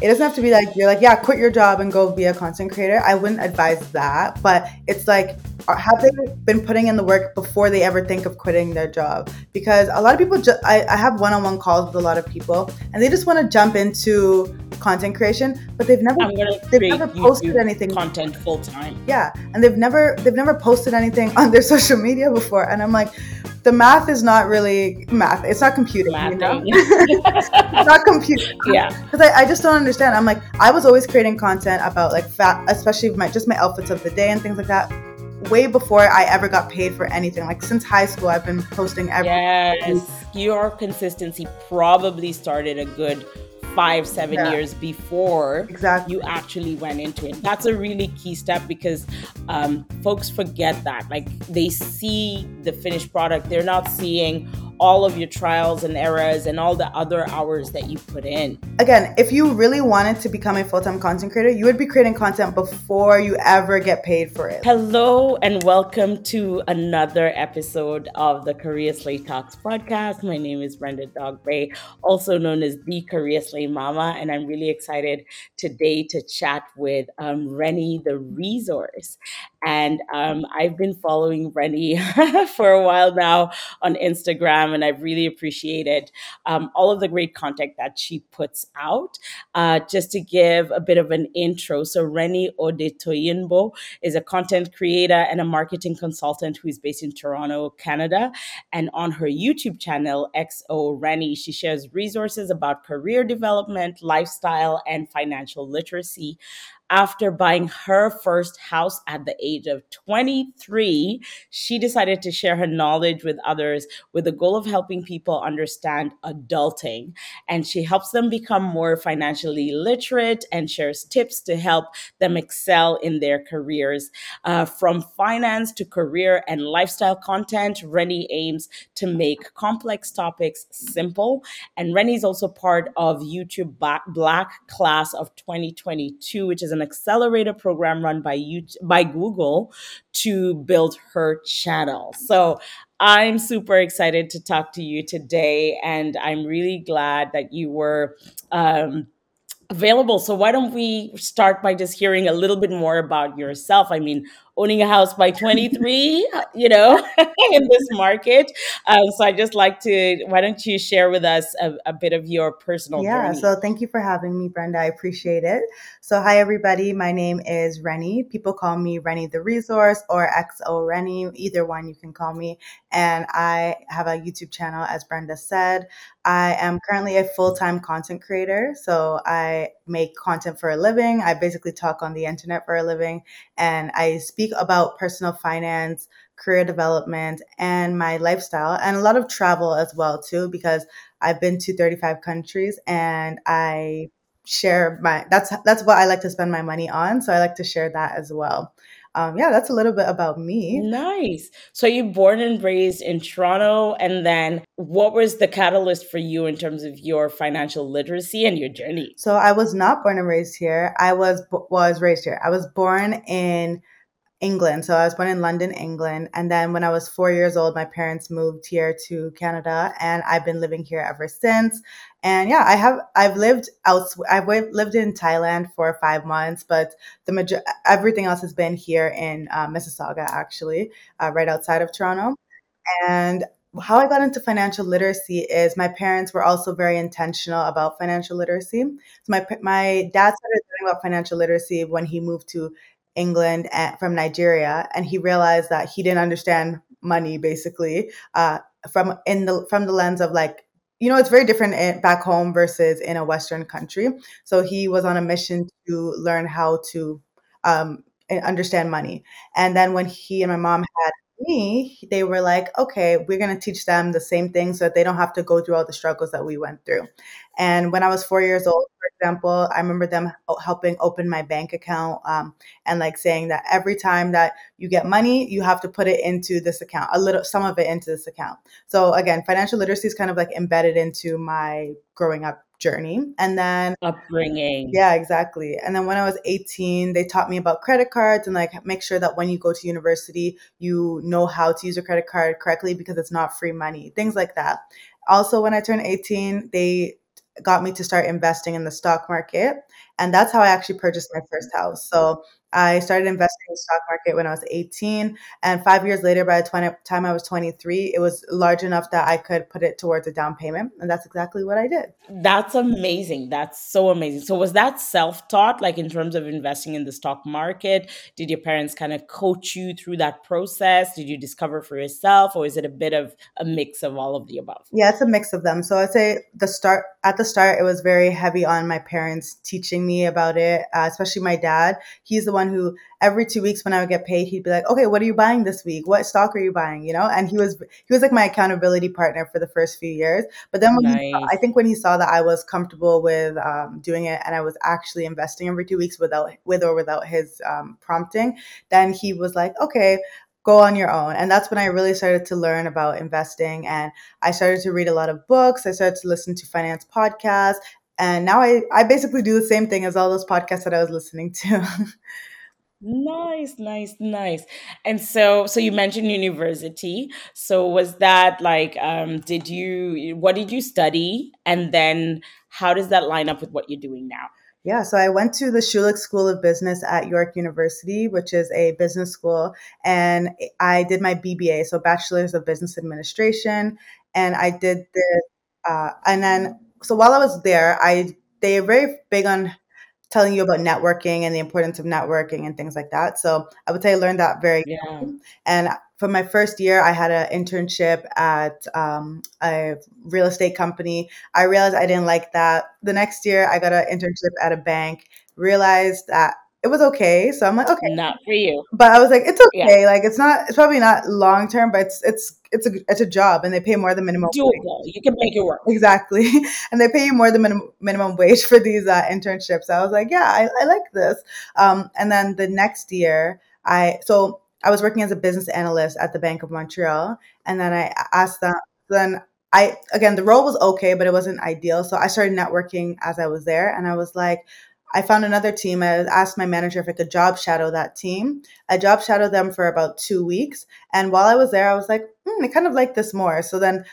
it doesn't have to be like you're like yeah quit your job and go be a content creator i wouldn't advise that but it's like uh, have they been putting in the work before they ever think of quitting their job because a lot of people ju- I, I have one-on-one calls with a lot of people and they just want to jump into content creation but they've never they've never posted YouTube anything content full time. yeah and they've never they've never posted anything on their social media before and i'm like the math is not really math. It's not computing you know. it's not computing. Yeah. because I, I just don't understand. I'm like i was always creating content about like fat especially my just my outfits of the day and things like that way before i ever got paid for anything. Like since high school i've been posting every Yes. Your consistency probably started a good five, seven Yeah. years before exactly you actually went into it. That's a really key step because um, folks forget that. Like they see the finished product, they're not seeing all of your trials and errors and all the other hours that you put in. again if you really wanted to become a full-time content creator you would be creating content before you ever get paid for it Hello and welcome to another episode of the Career Slay Talks podcast. My name is Brenda Dogray, also known as the Career Slay Mama, and I'm really excited today to chat with um, Reni the Resource. And um, I've been following Reni for a while now on Instagram, and I've really appreciated um, all of the great content that she puts out. Uh, just to give a bit of an intro, so Reni Odetoyinbo is a content creator and a marketing consultant who is based in Toronto, Canada. And on her YouTube channel, XO Reni, she shares resources about career development, lifestyle, and financial literacy. After buying her first house at the age of 23, she decided to share her knowledge with others with the goal of helping people understand adulting. And she helps them become more financially literate and shares tips to help them excel in their careers. Uh, from finance to career and lifestyle content, Reni aims to make complex topics simple. And Reni is also part of YouTube Black Class of 2022, which is an accelerator program run by YouTube, by Google to build her channel. So I'm super excited to talk to you today, and I'm really glad that you were. Um, available. So why don't we start by just hearing a little bit more about yourself? I mean, owning a house by 23, you know, in this market. Um, so I just like to, why don't you share with us a, a bit of your personal Yeah, journey? so thank you for having me, Brenda. I appreciate it. So, hi, everybody. My name is Reni. People call me Reni the Resource or XO Reni, either one you can call me. And I have a YouTube channel, as Brenda said. I am currently a full time content creator. So, I make content for a living. I basically talk on the internet for a living, and I speak about personal finance. Career development and my lifestyle, and a lot of travel as well, too, because I've been to 35 countries and I share my that's that's what I like to spend my money on. So I like to share that as well. Um, yeah, that's a little bit about me. Nice. So you born and raised in Toronto, and then what was the catalyst for you in terms of your financial literacy and your journey? So I was not born and raised here. I was was raised here. I was born in England. So I was born in London, England. And then when I was four years old, my parents moved here to Canada and I've been living here ever since. And yeah, I have, I've lived out, I've lived in Thailand for five months, but the major, everything else has been here in uh, Mississauga, actually, uh, right outside of Toronto. And how I got into financial literacy is my parents were also very intentional about financial literacy. So my my dad started learning about financial literacy when he moved to England and, from Nigeria, and he realized that he didn't understand money basically uh, from in the from the lens of like you know it's very different in, back home versus in a Western country. So he was on a mission to learn how to um, understand money. And then when he and my mom had me, they were like, okay, we're going to teach them the same thing so that they don't have to go through all the struggles that we went through. And when I was four years old, for example, I remember them helping open my bank account um, and like saying that every time that you get money, you have to put it into this account, a little, some of it into this account. So again, financial literacy is kind of like embedded into my growing up journey. And then Upbringing. yeah, exactly. And then when I was 18, they taught me about credit cards and like make sure that when you go to university, you know how to use your credit card correctly because it's not free money, things like that. Also, when I turned 18, they got me to start investing in the stock market. And that's how I actually purchased my first house. So I started investing in the stock market when I was 18. And five years later, by the 20, time I was 23, it was large enough that I could put it towards a down payment. And that's exactly what I did. That's amazing. That's so amazing. So, was that self taught, like in terms of investing in the stock market? Did your parents kind of coach you through that process? Did you discover for yourself, or is it a bit of a mix of all of the above? Yeah, it's a mix of them. So, I'd say the start at the start, it was very heavy on my parents teaching me about it, uh, especially my dad. He's the one who every two weeks when I would get paid, he'd be like, "Okay, what are you buying this week? What stock are you buying?" You know, and he was he was like my accountability partner for the first few years. But then, when he, I think when he saw that I was comfortable with um, doing it and I was actually investing every two weeks without with or without his um, prompting, then he was like, "Okay." Go on your own. And that's when I really started to learn about investing. And I started to read a lot of books. I started to listen to finance podcasts. And now I, I basically do the same thing as all those podcasts that I was listening to. Nice, nice, nice. And so so you mentioned university. So was that like um did you what did you study and then how does that line up with what you're doing now? Yeah, so I went to the Schulich School of Business at York University, which is a business school, and I did my BBA, so Bachelor's of Business Administration, and I did this, uh, and then so while I was there, I they are very big on telling you about networking and the importance of networking and things like that. So I would say I learned that very Yeah. young. And for my first year, I had an internship at um, a real estate company. I realized I didn't like that. The next year, I got an internship at a bank. Realized that it was okay. So I'm like, okay, Not for you. but I was like, it's Yeah. okay. Like it's not. It's probably not long term, but it's it's it's a it's a job, and they pay more than minimum wage. Doable. You can make it work. Exactly. And they pay you more than minimum, minimum wage for these uh, internships. I was like, yeah, I, I like this. Um, and then the next year, I, so I was working as a business analyst at the Bank of Montreal. And then I asked them, then I, again, the role was okay, but it wasn't ideal. So I started networking as I was there. And I was like, I found another team. I asked my manager if I could job shadow that team. I job shadowed them for about two weeks. And while I was there, I was like, hmm, I kind of like this more. So then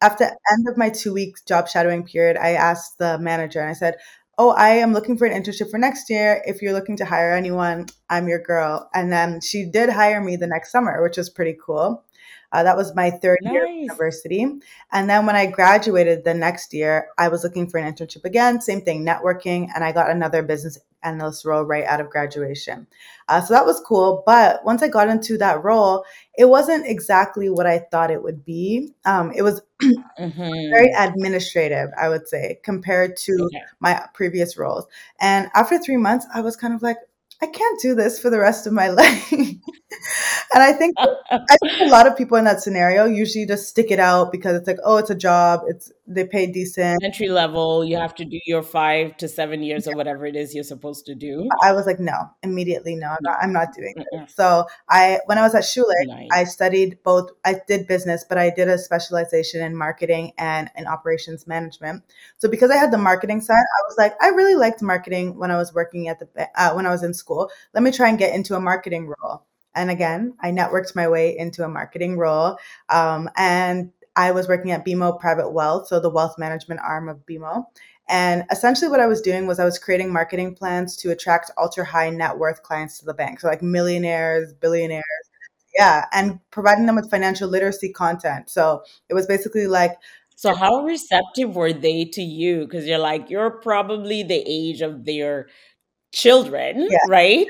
after end of my two weeks job shadowing period, I asked the manager and I said, Oh, I am looking for an internship for next year. If you're looking to hire anyone, I'm your girl. And then she did hire me the next summer, which was pretty cool. Uh, that was my third year of university. And then when I graduated the next year, I was looking for an internship again, same thing, networking, and I got another business analyst role right out of graduation. Uh, so that was cool. But once I got into that role, it wasn't exactly what I thought it would be. Um, it was very hmm administrative, I would say, compared to Okay. my previous roles. And after three months, I was kind of like, I can't do this for the rest of my life. and I think I think a lot of people in that scenario usually just stick it out because it's like, oh, it's a job, it's they pay decent. Entry level, you have to do your five to seven years or whatever it is you're supposed to do. I was like, no, immediately, no, I'm not, I'm not doing Mm-mm. So I, when I was at Schulich, I studied both. I did business, but I did a specialization in marketing and in operations management. So because I had the marketing side, I was like, I really liked marketing when I was working at the uh, when I was in school. Let me try and get into a marketing role. And again, I networked my way into a marketing role, um, and I was working at BMO Private Wealth, so the wealth management arm of BMO. And essentially, what I was doing was I was creating marketing plans to attract ultra high net worth clients to the bank. So, like millionaires, billionaires, yeah, and providing them with financial literacy content. So, it was basically like, So how receptive were they to you? Because you're like, you're probably the age of their children, yeah, right?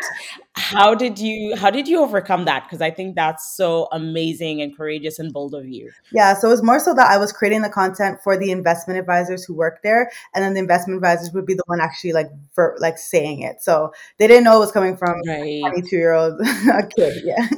How did you how did you overcome that? Because I think that's so amazing and courageous and bold of you. yeah. So, it was more so that I was creating the content for the investment advisors who work there, and then the investment advisors would be the one actually like for like saying it. So, they didn't know it was coming from a Right. 22 year old a kid. Yeah.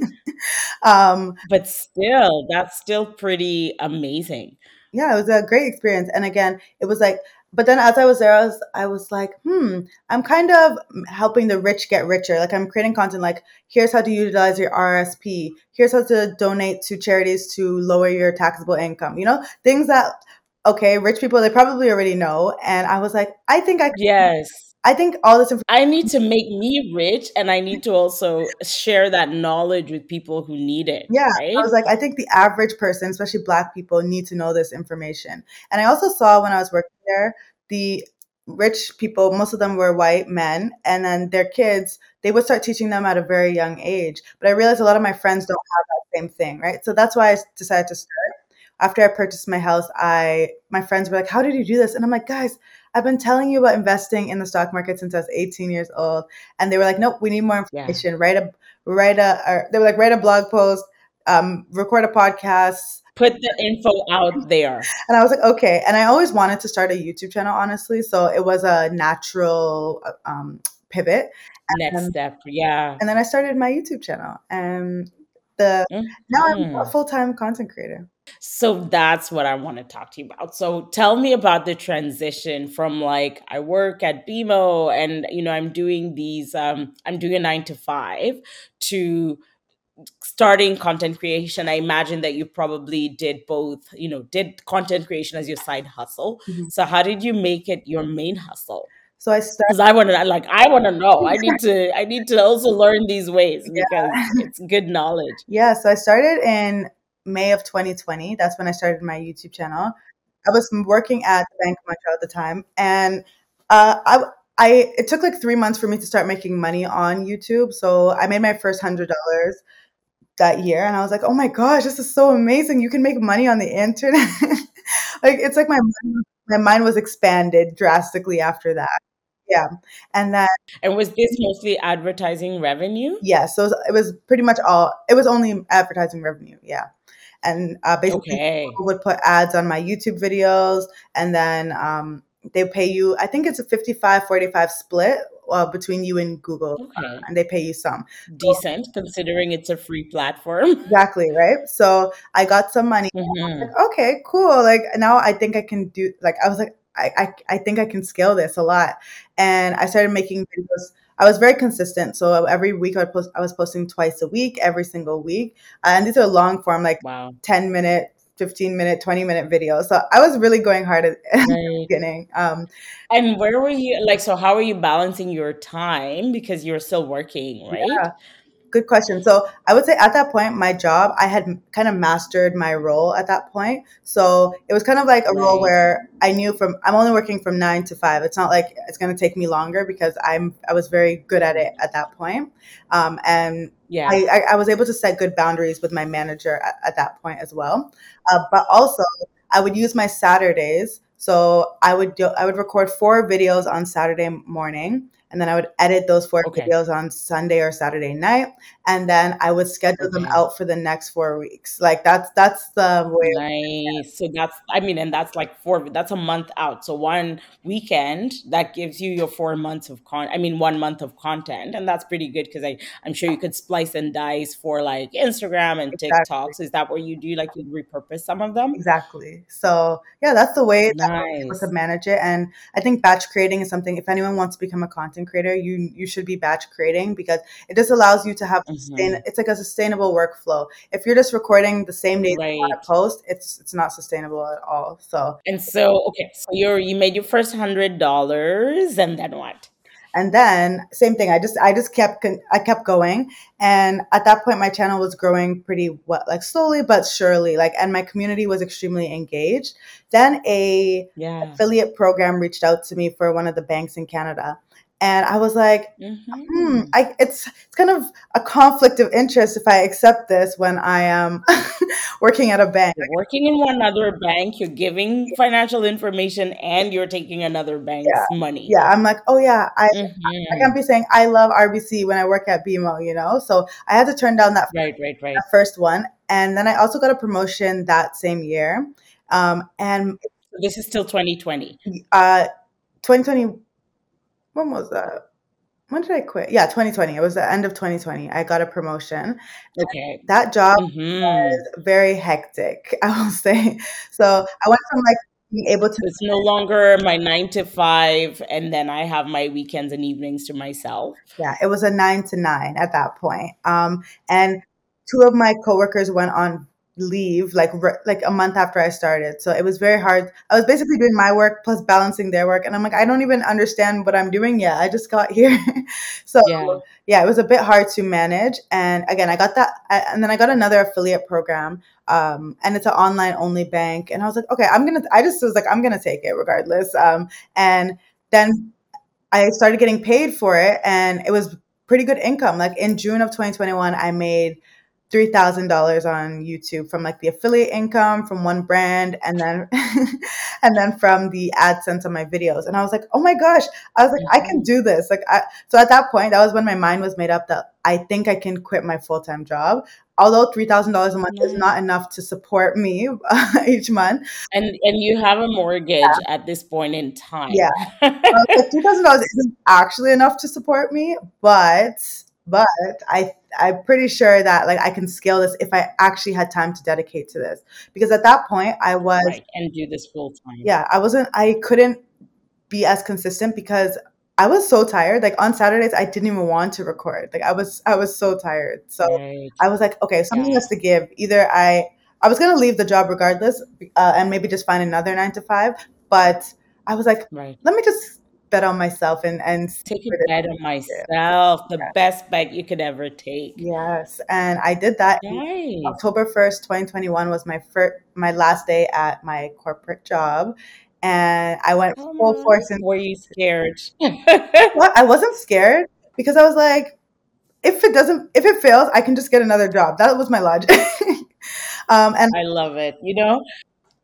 um, But still, that's still pretty amazing. yeah, it was a great experience. And again, it was like, but then as I was there, I was, I was like, hmm, I'm kind of helping the rich get richer. Like I'm creating content like, here's how to utilize your RSP. Here's how to donate to charities to lower your taxable income. You know, things that, okay, rich people, they probably already know. And I was like, I think I, can. Yes. I think all this information, I need to make me rich and I need to also share that knowledge with people who need it, yeah, I was like, I think the average person, especially black people, need to know this information. And I also saw when I was working there the rich people, most of them were white men, and then their kids, they would start teaching them at a very young age. But I realized a lot of my friends don't have that same thing, right? So that's why I decided to start. After I purchased my house, I my friends were like, "How did you do this?" And I'm like, "Guys, I've been telling you about investing in the stock market since I was 18 years old." And they were like, "Nope, we need more information. Yeah. Write a write a." Or they were like, "Write a blog post, um, record a podcast." Put the info out there. And I was like, okay. And I always wanted to start a YouTube channel, honestly. So it was a natural um, pivot. Next and, step, yeah. And then I started my YouTube channel, and the mm-hmm. now I'm a mm-hmm. full time content creator. So that's what I want to talk to you about. So tell me about the transition from like I work at BMO and you know I'm doing these um I'm doing a 9 to 5 to starting content creation i imagine that you probably did both you know did content creation as your side hustle mm-hmm. so how did you make it your main hustle so i started because i want to like i want to know i need to i need to also learn these ways because yeah. it's good knowledge yeah so i started in may of 2020 that's when i started my youtube channel i was working at the bank of montreal at the time and uh, I, I it took like three months for me to start making money on YouTube. So I made my first hundred dollars that year and I was like, "Oh my gosh, this is so amazing. You can make money on the internet." like it's like my mind, my mind was expanded drastically after that. Yeah. And then And was this mostly advertising revenue? Yeah, so it was, it was pretty much all it was only advertising revenue, yeah. And uh, basically okay. people would put ads on my YouTube videos and then um, they pay you i think it's a 55 45 split uh, between you and google okay. and they pay you some decent so, considering it's a free platform exactly right so i got some money mm-hmm. like, okay cool like now i think i can do like i was like I, I i think i can scale this a lot and i started making videos I was very consistent. So every week I post, I was posting twice a week, every single week. Uh, and these are long form, like wow. 10 minute 15 minute 20 minute video so i was really going hard at, right. the beginning um, and where were you like so how are you balancing your time because you're still working right yeah good question. So I would say at that point, my job, I had kind of mastered my role at that point. So it was kind of like a right. role where I knew from I'm only working from nine to five. It's not like it's going to take me longer because I'm I was very good at it at that point. Um, and yeah, I, I, I, was able to set good boundaries with my manager at, at that point as well. Uh, but also, I would use my Saturdays. So I would do, I would record four videos on Saturday morning and then I would edit those four okay. videos on Sunday or Saturday night, and then I would schedule okay. them out for the next four weeks. Like that's that's the way. Nice. So that's I mean, and that's like four. That's a month out. So one weekend that gives you your four months of con. I mean, one month of content, and that's pretty good because I I'm sure you could splice and dice for like Instagram and exactly. TikToks. Is that what you do? Like you repurpose some of them? Exactly. So yeah, that's the way nice. that I'm able to manage it. And I think batch creating is something. If anyone wants to become a content content creator, you you should be batch creating because it just allows you to have mm-hmm. sustain, it's like a sustainable workflow. If you're just recording the same day right. you post, it's it's not sustainable at all. So and so okay, so you're you made your first hundred dollars, and then what? and then same thing i just i just kept i kept going and at that point my channel was growing pretty well like slowly but surely like and my community was extremely engaged then a yeah. affiliate program reached out to me for one of the banks in canada and I was like, mm-hmm. hmm, I, it's it's kind of a conflict of interest if I accept this when I am working at a bank. You're working in one other bank, you're giving financial information, and you're taking another bank's yeah. money. Yeah, I'm like, oh yeah, I mm-hmm. I can't be saying I love RBC when I work at BMO, you know. So I had to turn down that right, right, right, that first one, and then I also got a promotion that same year, um, and this is still 2020. Uh, 2020 when was that? When did I quit? Yeah, 2020. It was the end of 2020. I got a promotion. Okay. That job mm-hmm. was very hectic, I will say. So I went from like being able to. It's no longer my nine to five, and then I have my weekends and evenings to myself. Yeah, it was a nine to nine at that point. Um, and two of my coworkers went on leave like like a month after I started. So it was very hard. I was basically doing my work plus balancing their work and I'm like I don't even understand what I'm doing yet. I just got here. so yeah. yeah, it was a bit hard to manage and again, I got that and then I got another affiliate program um, and it's an online only bank and I was like, okay, I'm going to I just was like I'm going to take it regardless. Um, and then I started getting paid for it and it was pretty good income. Like in June of 2021, I made three thousand dollars on YouTube from like the affiliate income from one brand, and then and then from the AdSense on my videos. And I was like, oh my gosh! I was like, mm-hmm. I can mm-hmm. do this. Like, I, so at that point, that was when my mind was made up that I think I can quit my full time job. Although three thousand dollars a month mm-hmm. is not enough to support me each month, and and you have a mortgage yeah. at this point in time, yeah, uh, three thousand dollars isn't actually enough to support me, but but I I'm pretty sure that like I can scale this if I actually had time to dedicate to this. Because at that point I was right, and do this full time. Yeah, I wasn't I couldn't be as consistent because I was so tired. Like on Saturdays I didn't even want to record. Like I was I was so tired. So right. I was like, okay, something yeah. has to give. Either I I was gonna leave the job regardless, uh, and maybe just find another nine to five. But I was like, right. let me just bet on myself and and take a bet on myself. The yeah. best bet you could ever take. Yes, and I did that. Nice. October first, twenty twenty one was my first my last day at my corporate job. And I went oh, full force. And were you scared? well, I wasn't scared because I was like, if it doesn't, if it fails, I can just get another job. That was my logic. um, and I love it. You know,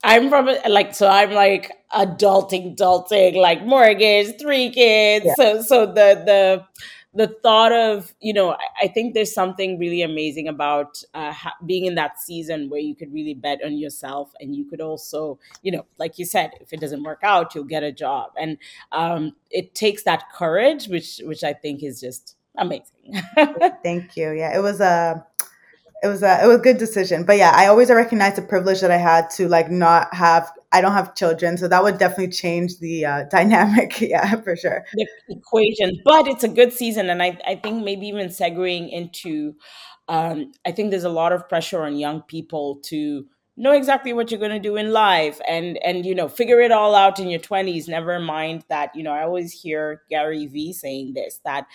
I'm from like so I'm like adulting, adulting, like mortgage, three kids. Yeah. So so the the the thought of you know I, I think there's something really amazing about uh, ha- being in that season where you could really bet on yourself and you could also you know like you said if it doesn't work out you'll get a job and um, it takes that courage which which I think is just amazing. Thank you. Yeah, it was a it was a it was a good decision. But yeah, I always recognize the privilege that I had to like not have I don't have children, so that would definitely change the uh, dynamic. Yeah, for sure. The equation, but it's a good season, and I I think maybe even segueing into, um, I think there's a lot of pressure on young people to know exactly what you're going to do in life and and you know figure it all out in your 20s never mind that you know i always hear gary vee saying this that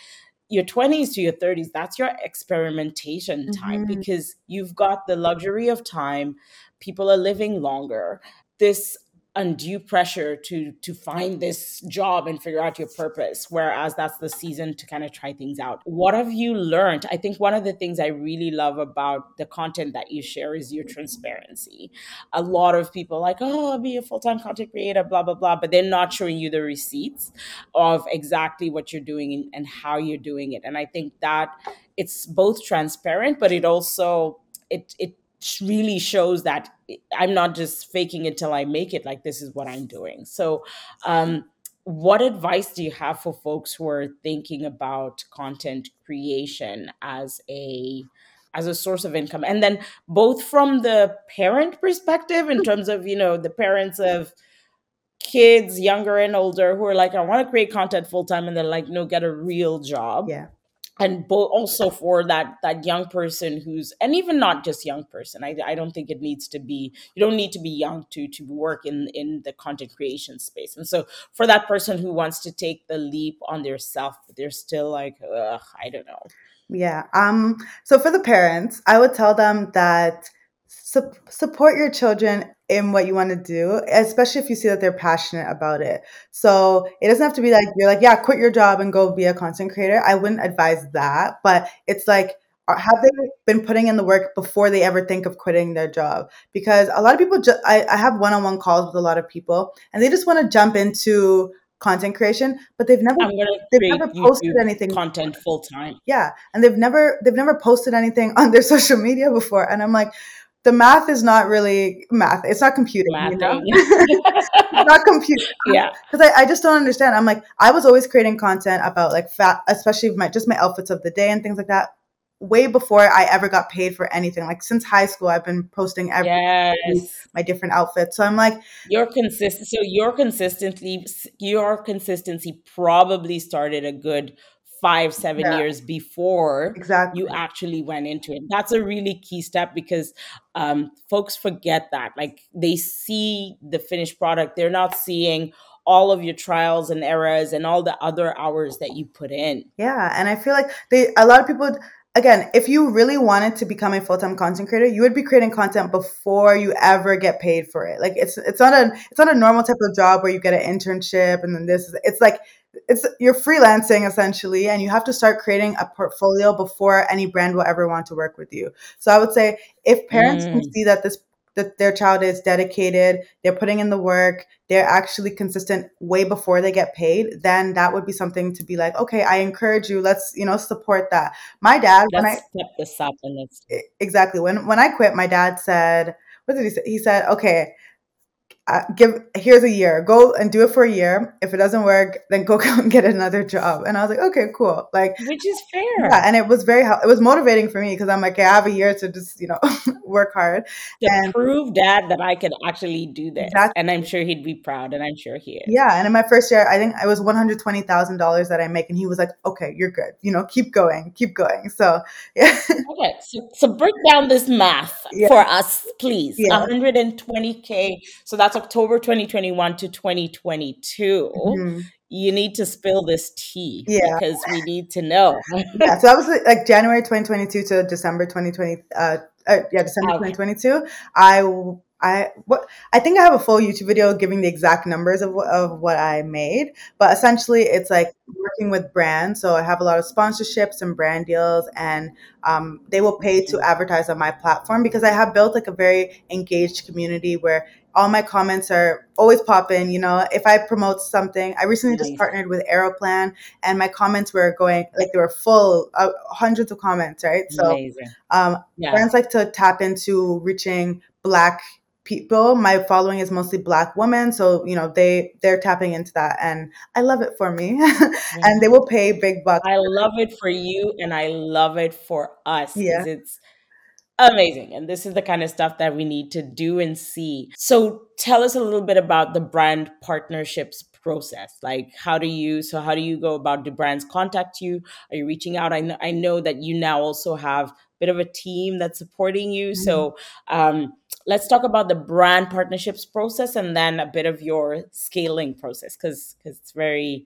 your 20s to your 30s that's your experimentation time mm-hmm. because you've got the luxury of time people are living longer this undue pressure to to find this job and figure out your purpose whereas that's the season to kind of try things out. What have you learned? I think one of the things i really love about the content that you share is your transparency. A lot of people like oh i'll be a full-time content creator blah blah blah but they're not showing you the receipts of exactly what you're doing and how you're doing it. And i think that it's both transparent but it also it it really shows that I'm not just faking it till I make it. Like this is what I'm doing. So, um, what advice do you have for folks who are thinking about content creation as a as a source of income and then both from the parent perspective in terms of you know the parents of kids younger and older who are like i want to create content full time and they're like no get a real job yeah and bo- also for that that young person who's and even not just young person I, I don't think it needs to be you don't need to be young to to work in in the content creation space. And so for that person who wants to take the leap on their self they're still like i don't know. Yeah um so for the parents i would tell them that su- support your children in what you want to do, especially if you see that they're passionate about it. So it doesn't have to be like you're like, yeah, quit your job and go be a content creator. I wouldn't advise that, but it's like, uh, have they been putting in the work before they ever think of quitting their job? Because a lot of people, ju- I, I have one-on-one calls with a lot of people, and they just want to jump into content creation, but they've never they've never posted YouTube anything content full time. Yeah, and they've never they've never posted anything on their social media before, and I'm like, the math is not really math. It's not computing. You know? not computing. Yeah. Because I, I just don't understand. I'm like, I was always creating content about like fat, especially my just my outfits of the day and things like that. Way before I ever got paid for anything. Like since high school, I've been posting every yes. my different outfits. So I'm like, your consistent. So your consistency, your consistency probably started a good five, seven Yeah. years before Exactly. you actually went into it. That's a really key step because um, folks forget that. Like they see the finished product, they're not seeing all of your trials and errors and all the other hours that you put in. Yeah, and I feel like they a lot of people again, if you really wanted to become a full-time content creator, you would be creating content before you ever get paid for it. Like it's it's not a it's not a normal type of job where you get an internship and then this it's like it's you're freelancing essentially and you have to start creating a portfolio before any brand will ever want to work with you. So I would say if parents can Mm. see that this that their child is dedicated, they're putting in the work, they're actually consistent way before they get paid, then that would be something to be like, okay, I encourage you, let's, you know, support that. My dad, when I Let's step this up and let's exactly when when I quit, my dad said, "What did he say?" He said, "Okay, uh, give here's a year. Go and do it for a year. If it doesn't work, then go and get another job." And I was like, "Okay, cool." Like, which is fair yeah, and it was very it was motivating for me because I'm like, okay, I have a year to just you know work hard. to And prove dad that I could actually do this. And I'm sure he'd be proud, and I'm sure he is. yeah. And in my first year, I think it was one hundred twenty thousand dollars that I make, and he was like, "Okay, you're good. You know, keep going, keep going." So, yeah, Okay, so, so break down this math yeah, for us, please. yeah. 120K. So that's October 2021 to 2022. hmm You need to spill this tea Yeah. because we need to know. Yeah, so that was like January 2022 to December 2020. Uh, uh yeah, December Okay. 2022. I what I think I have a full YouTube video giving the exact numbers of what of what I made, but essentially it's like working with brands. So I have a lot of sponsorships and brand deals, and um, they will pay to Mhm. advertise on my platform because I have built like a very engaged community where all my comments are always popping. You know, if I promote something, I recently just partnered with Aeroplan, and my comments were going like they were full, uh, hundreds of comments, right? So Amazing. um, Yeah. brands like to tap into reaching Black people. My following is mostly Black women, so you know they they're tapping into that, and I love it for me. and they will pay big bucks. I love it for you and I love it for us Yeah. because it's amazing. And this is the kind of stuff that we need to do and see. So tell us a little bit about the brand partnerships process. Like how do you so how do you go about do brands contact you? Are you reaching out? I know I know that you now also have a bit of a team that's supporting you. Mhm. So um let's talk about the brand partnerships process and then a bit of your scaling process because because it's very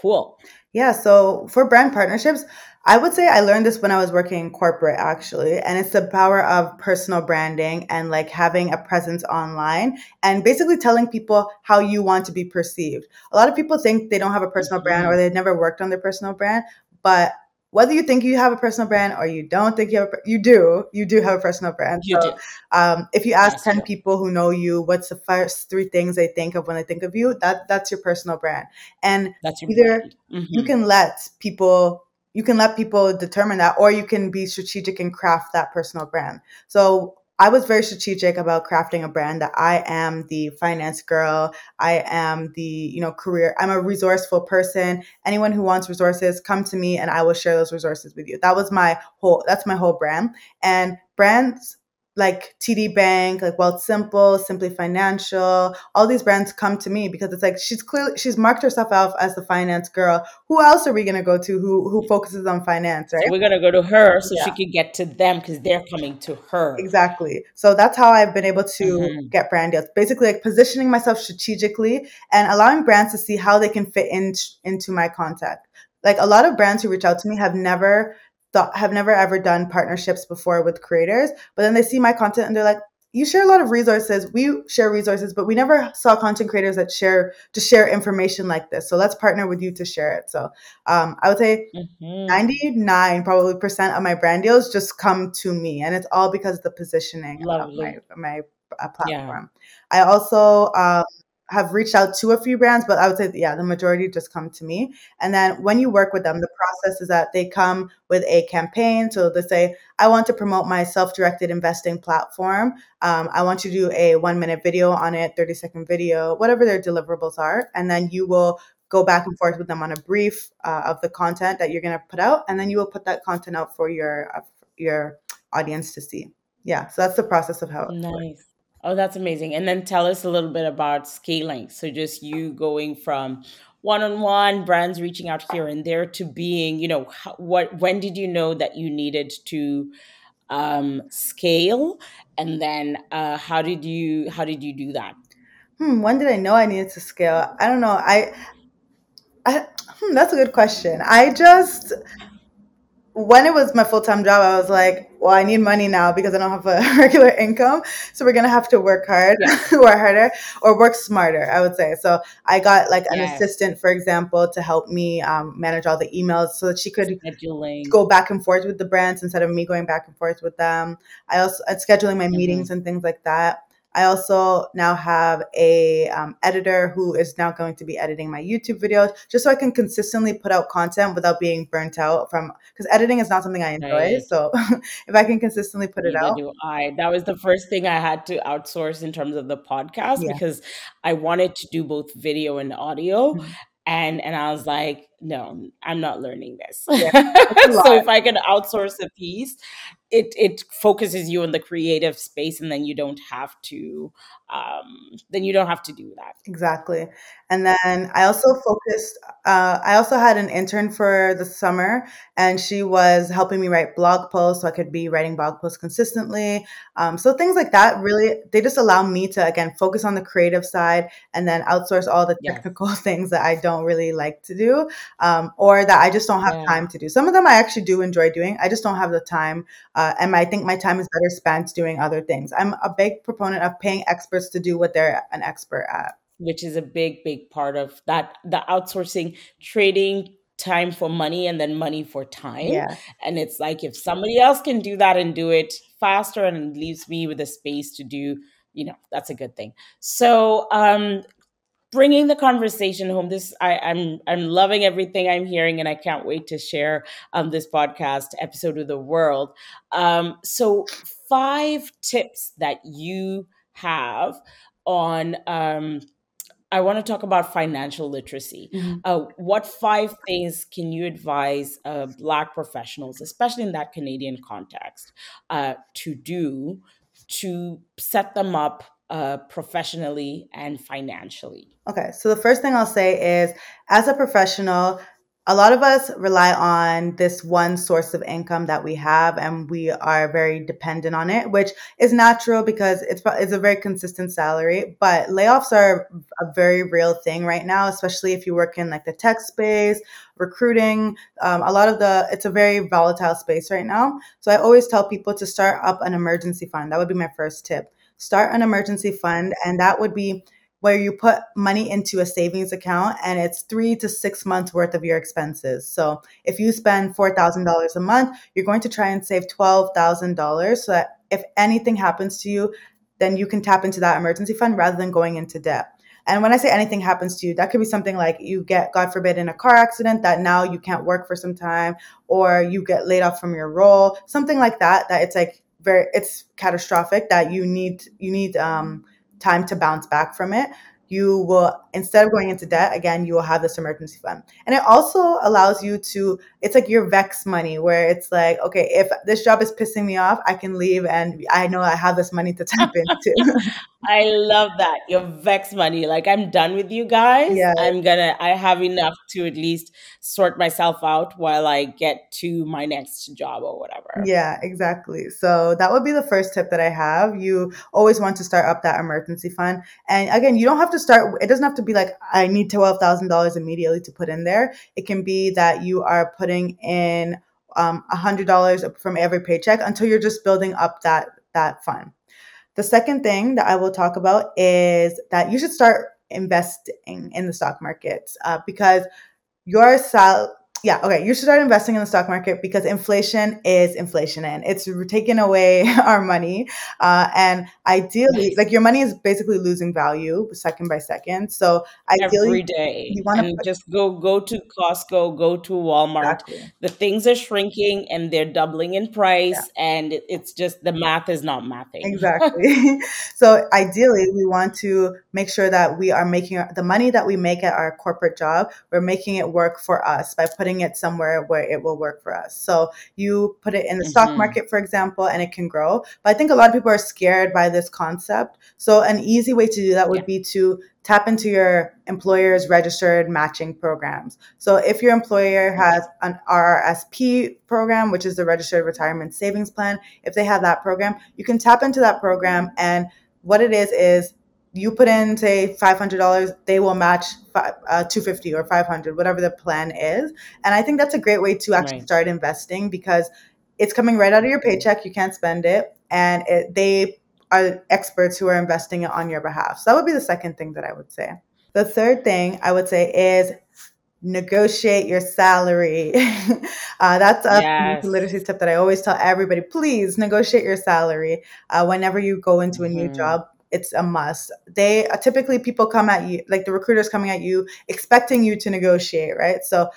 cool. Yeah, so for brand partnerships, I would say I learned this when I was working in corporate actually, and it's the power of personal branding and like having a presence online and basically telling people how you want to be perceived. A lot of people think they don't have a personal brand or Mhm. they've never worked on their personal brand, but whether you think you have a personal brand or you don't think you have, a, you do, you do have a personal brand. You So do. um, if you ask That's 10 true. people who know you, what's the first three things they think of when they think of you? That that's your personal brand. And That's either brand. hmm you can let people you can let people determine that or you can be strategic and craft that personal brand so i was very strategic about crafting a brand that i am the finance girl. I am the you know career i'm a resourceful person. Anyone who wants resources come to me and i will share those resources with you. That was my whole that's my whole brand. And brands like TD Bank, like Wealthsimple, Simply Financial, all these brands come to me because it's like she's clearly she's marked herself out as the finance girl. Who else are we gonna go to who who focuses on finance, So right? we're gonna go to her so Yeah. she can get to them because they're coming to her. Exactly. So that's how I've been able to hmm get brand deals. Basically, like positioning myself strategically and allowing brands to see how they can fit in into my content. Like a lot of brands who reach out to me have never thought have never ever done partnerships before with creators, but then they see my content and they're like, "You share a lot of resources. We share resources, but we never saw content creators that share to share information like this. So let's partner with you to share it." So um, I would say hmm 99 probably percent of my brand deals just come to me and it's all because of the positioning of Lovely. my my uh, Yeah. platform i also um, have reached out to a few brands but i would say yeah the majority just come to me. And then when you work with them the process is that they come with a campaign. So they say i want to promote my self-directed investing platform. Um, i want you to do a one minute video on it 30 second video whatever their deliverables are. And then you will go back and forth with them on a brief uh, of the content that you're going to put out. And then you will put that content out for your uh, your audience to see. Yeah so that's the process of how it works. Nice. Oh, that's amazing. And then tell us a little bit about scaling. So just you going from one-on-one brands reaching out here and there to being, you know, how, what when did you know that you needed to um, scale? And then uh, how did you how did you do that? Hmm, when did i know i needed to scale? I don't know. I, I hmm, that's a good question. I just when it was my full-time job i was like well i need money now because i don't have a regular income so we're gonna have to work hard Yeah. work harder or work smarter i would say so i got like an assistant for example to help me um, manage all the emails so that she could scheduling? go back and forth with the brands instead of me going back and forth with them. I also at scheduling my Mhm. meetings and things like that. I also now have a um, editor who is now going to be editing my YouTube videos, just so I can consistently put out content without being burnt out from because editing is not something I enjoy. Right. So if I can consistently put it Neither out, do I. That was the first thing I had to outsource in terms of the podcast Yeah. because I wanted to do both video and audio. Mhm. And and I was like, no, I'm not learning this. Yeah, so if I can outsource a piece, it it focuses you in the creative space and then you don't have to um then you don't have to do that. Exactly. And then I also focused, uh, I also had an intern for the summer, and she was helping me write blog posts so I could be writing blog posts consistently. Um, so things like that really, they just allow me to, again, focus on the creative side and then outsource all the Yes. technical things that I don't really like to do um, or that I just don't have Yeah. time to do. Some of them I actually do enjoy doing. I just don't have the time. Uh, and I think my time is better spent doing other things. I'm a big proponent of paying experts to do what they're an expert at. which is a big big part of that the outsourcing trading time for money and then money for time Yeah. and it's like if somebody else can do that and do it faster and leaves me with a space to do you know that's a good thing so um bringing the conversation home this I, i'm i'm loving everything i'm hearing and i can't wait to share um, this podcast episode with the world um, so five tips that you have on um, I want to talk about financial literacy. Mhm. Uh, what five things can you advise uh, Black professionals, especially in that Canadian context, uh, to do to set them up uh, professionally and financially? Okay, so the first thing I'll say is as a professional, a lot of us rely on this one source of income that we have and we are very dependent on it, which is natural because it's, it's a very consistent salary. But layoffs are a very real thing right now, especially if you work in like the tech space, recruiting. Um, a lot of the, it's a very volatile space right now. So I always tell people to start up an emergency fund. That would be my first tip. Start an emergency fund, and that would be where you put money into a savings account and it's three to six months worth of your expenses. So if you spend $4,000 a month, you're going to try and save $12,000 so that if anything happens to you, then you can tap into that emergency fund rather than going into debt. And when I say anything happens to you, that could be something like you get, God forbid, in a car accident that now you can't work for some time, or you get laid off from your role, something like that. That it's like very, it's catastrophic. That you need, you need um, time to bounce back from it. You will instead of going into debt again, you will have this emergency fund, and it also allows you to. It's like your vex money, where it's like, okay, if this job is pissing me off, I can leave, and I know I have this money to tap into. I love that. Your vex money. Like I'm done with you guys. Yeah. I'm gonna I have enough to at least sort myself out while I get to my next job or whatever. Yeah, exactly. So that would be the first tip that I have. You always want to start up that emergency fund. And again, you don't have to start, it doesn't have to be like, I need $12,000 immediately to put in there. It can be that you are putting in um, $100 from every paycheck until you're just building up that, that fund. The second thing that I will talk about is that you should start investing in the stock markets uh, because your sal yeah okay you should start investing in the stock market because inflation is inflation and it's taking away our money uh, and ideally like your money is basically losing value second by second so Every ideally day. you want to just go go to Costco, go to Walmart. exactly The things are shrinking and they're doubling in yeah price and it's just the math is not mathing. Exactly. so ideally, we want to make sure that we are making the money that we make at our corporate job, we're making it work for us by putting putting it somewhere where it will work for us. So you put it in the stock Mm-hmm. market, for example, and it can grow. But I think a lot of people are scared by this concept. So an easy way to do that would Yeah. be to tap into your employer's registered matching programs. So if your employer has an RRSP program, which is the Registered Retirement Savings Plan, if they have that program, you can tap into that program and what it is is you put in say $500 they will match fi- uh, 250 or 500 whatever the plan is and i think that's a great way to actually Right. start investing because it's coming right out of your paycheck you can't spend it and it, they are experts who are investing it on your behalf so that would be the second thing that i would say the third thing i would say is negotiate your salary uh, that's a Yes. literacy tip that i always tell everybody please negotiate your salary uh, whenever you go into a new Mhm. job it's a must. They uh, typically people come at you like the recruiters coming at you expecting you to negotiate right? So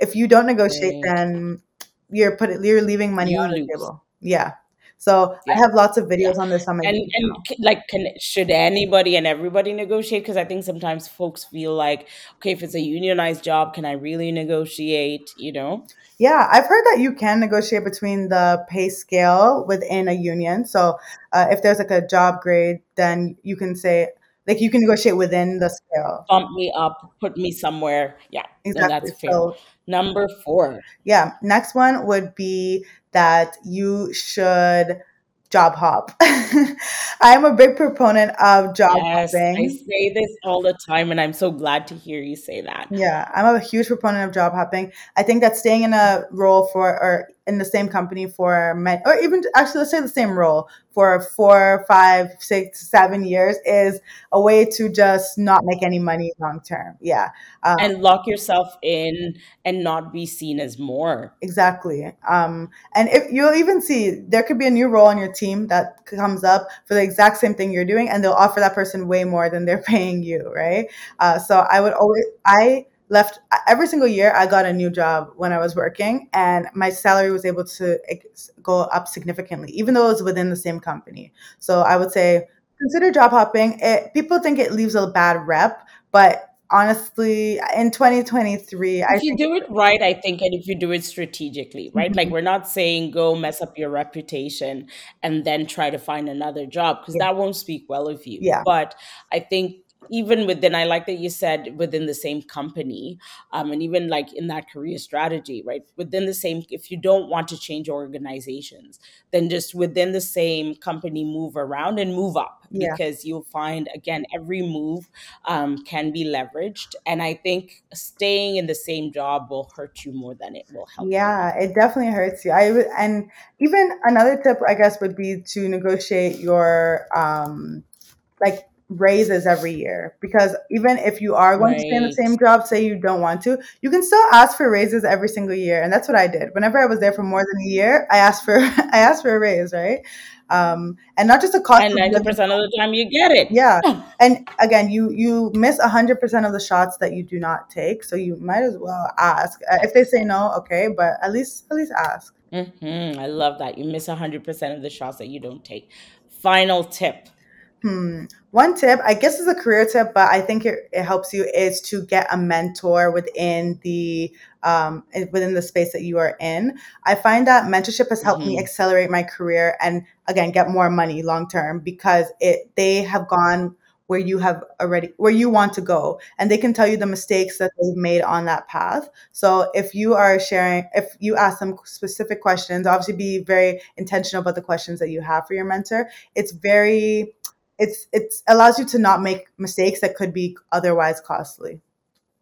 if you don't negotiate then you're put you're leaving money You on the table. Yeah so i have lots of Yeah. videos on this on my And and like, can should anybody and everybody negotiate? Because I think sometimes folks feel like, okay, if it's a unionized job, can I really negotiate? You know? Yeah, I've heard that you can negotiate between the pay scale within a union. So uh, if there's like a job grade, then you can say like you can negotiate within the scale. Bump me up, put me somewhere. Yeah, no, Exactly. that's fair. So Number four. yeah, next one would be that you should job hop. I am a big proponent of job Yes, I say this all the time, and I'm so glad to hear you say that. Yeah, I'm a huge proponent of job hopping. I think that staying in a role for or in the same company for men, or even actually let's say the same role for four, five, six, seven years is a way to just not make any money long term. Yeah, um, And lock yourself in and not be seen as more. exactly. Um, and if you'll even see, there could be a new role on your team that comes up for the exact same thing you're doing, and they'll offer that person way more than they're paying you, right? Uh, so I would always, I left every single year. I got a new job when I was working, and my salary was able to ex- go up significantly, even though it was within the same company. So I would say consider job hopping. It, people think it leaves a bad rep, but honestly, in 2023, I If you think do it right, I think, and if you do it strategically, right? Like Mhm. we're not saying go mess up your reputation and then try to find another job because Yeah. that won't speak well of you. Yeah. But I think even within, I like that you said within the same company, um, and even like in that career strategy, right? Within the same, if you don't want to change organizations, then just within the same company, move around and move up Yeah. because you'll find again every move um, can be leveraged. And I think staying in the same job will hurt you more than it will help you. Yeah, it definitely hurts you. I would, and even another tip, I guess, would be to negotiate your um, like raises every year because even if you are going to stay in the same job, say you don't want to, you can still ask for raises every single year, and that's what I did. Whenever I was there for more than a year, I asked for I asked for a raise, right? Um, and not just a cost And 90% living. of the time you get it. Yeah, and again, you you miss hundred percent of the shots that you do not take, so you might as well ask. Uh, If they say no, okay, but at least at least ask. hmm I love that. You miss 100% of the shots that you don't take. Final tip. Hmm. One tip, I guess is a career tip, but I think it, it helps you is to get a mentor within the um, within the space that you are in. I find that mentorship has helped me hmm accelerate my career and again get more money long term because it they have gone where you have already where you want to go and they can tell you the mistakes that they've made on that path. So if you are sharing if you ask them specific questions, obviously be very intentional about the questions that you have for your mentor. It's very it's it's allows you to not make mistakes that could be otherwise costly.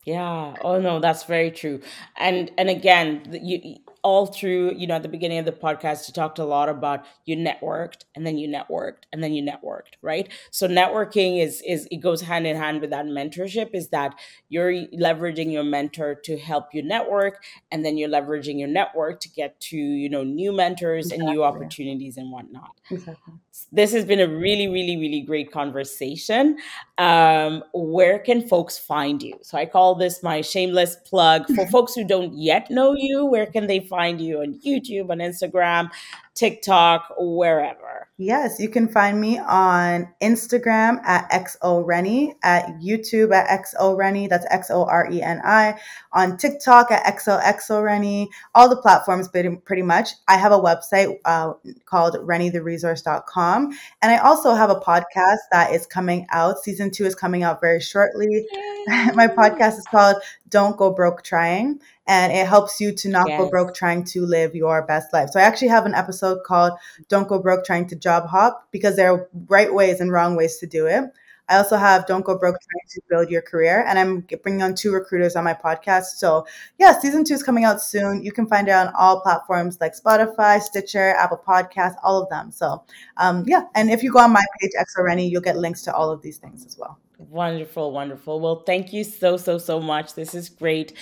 Yeah. Oh no, that's very true. And and again, you all through, you know, at the beginning of the podcast, you talked a lot about you networked and then you networked and then you networked, right? So networking is is it goes hand in hand with that mentorship is that you're leveraging your mentor to help you network and then you're leveraging your network to get to, you know, new mentors and new opportunities and whatnot. Exactly. this has been a really really really great conversation. Um, where can folks find you? So i call this my shameless plug. For folks who don't yet know you where can they find you on youtube on instagram tiktok wherever Yes, you can find me on Instagram at XOReni, at YouTube at XOReni, that's X O R E N I, on TikTok at XOXOReni, all the platforms pretty much. I have a website uh, called ReniTheResource.com. And I also have a podcast that is coming out. Season two is coming out very shortly. My podcast is called Don't Go Broke Trying and it helps you to not yes. go broke trying to live your best life. So I actually have an episode called Don't Go Broke Trying to Job Hop because there are right ways and wrong ways to do it. I also have Don't Go Broke Trying to Build Your Career, and I'm bringing on two recruiters on my podcast. So, yeah, season two is coming out soon. You can find it on all platforms like Spotify, Stitcher, Apple Podcasts, all of them. So, um, yeah, and if you go on my page, XOReni, you'll get links to all of these things as well. Wonderful, wonderful. Well, thank you so, so, so much. This is great.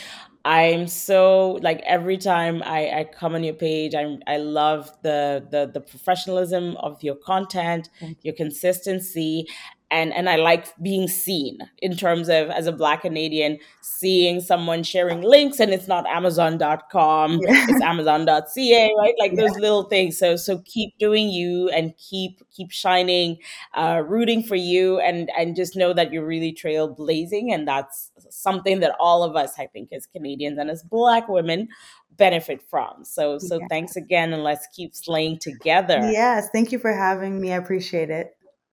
I'm so like every time I, I come on your page, I'm I love the the the professionalism of your content, your consistency, and and I like being seen in terms of as a black Canadian seeing someone sharing links and it's not amazon.com yeah. it's amazon.ca right? Like yeah. those little things. So so keep doing you and keep keep shining uh rooting for you and and just know that you're really trailblazing and that's something that all of us I think as Canadians and as black women benefit from. So so yeah. thanks again and let's keep slaying together. Yes. Thank you for having me. I appreciate it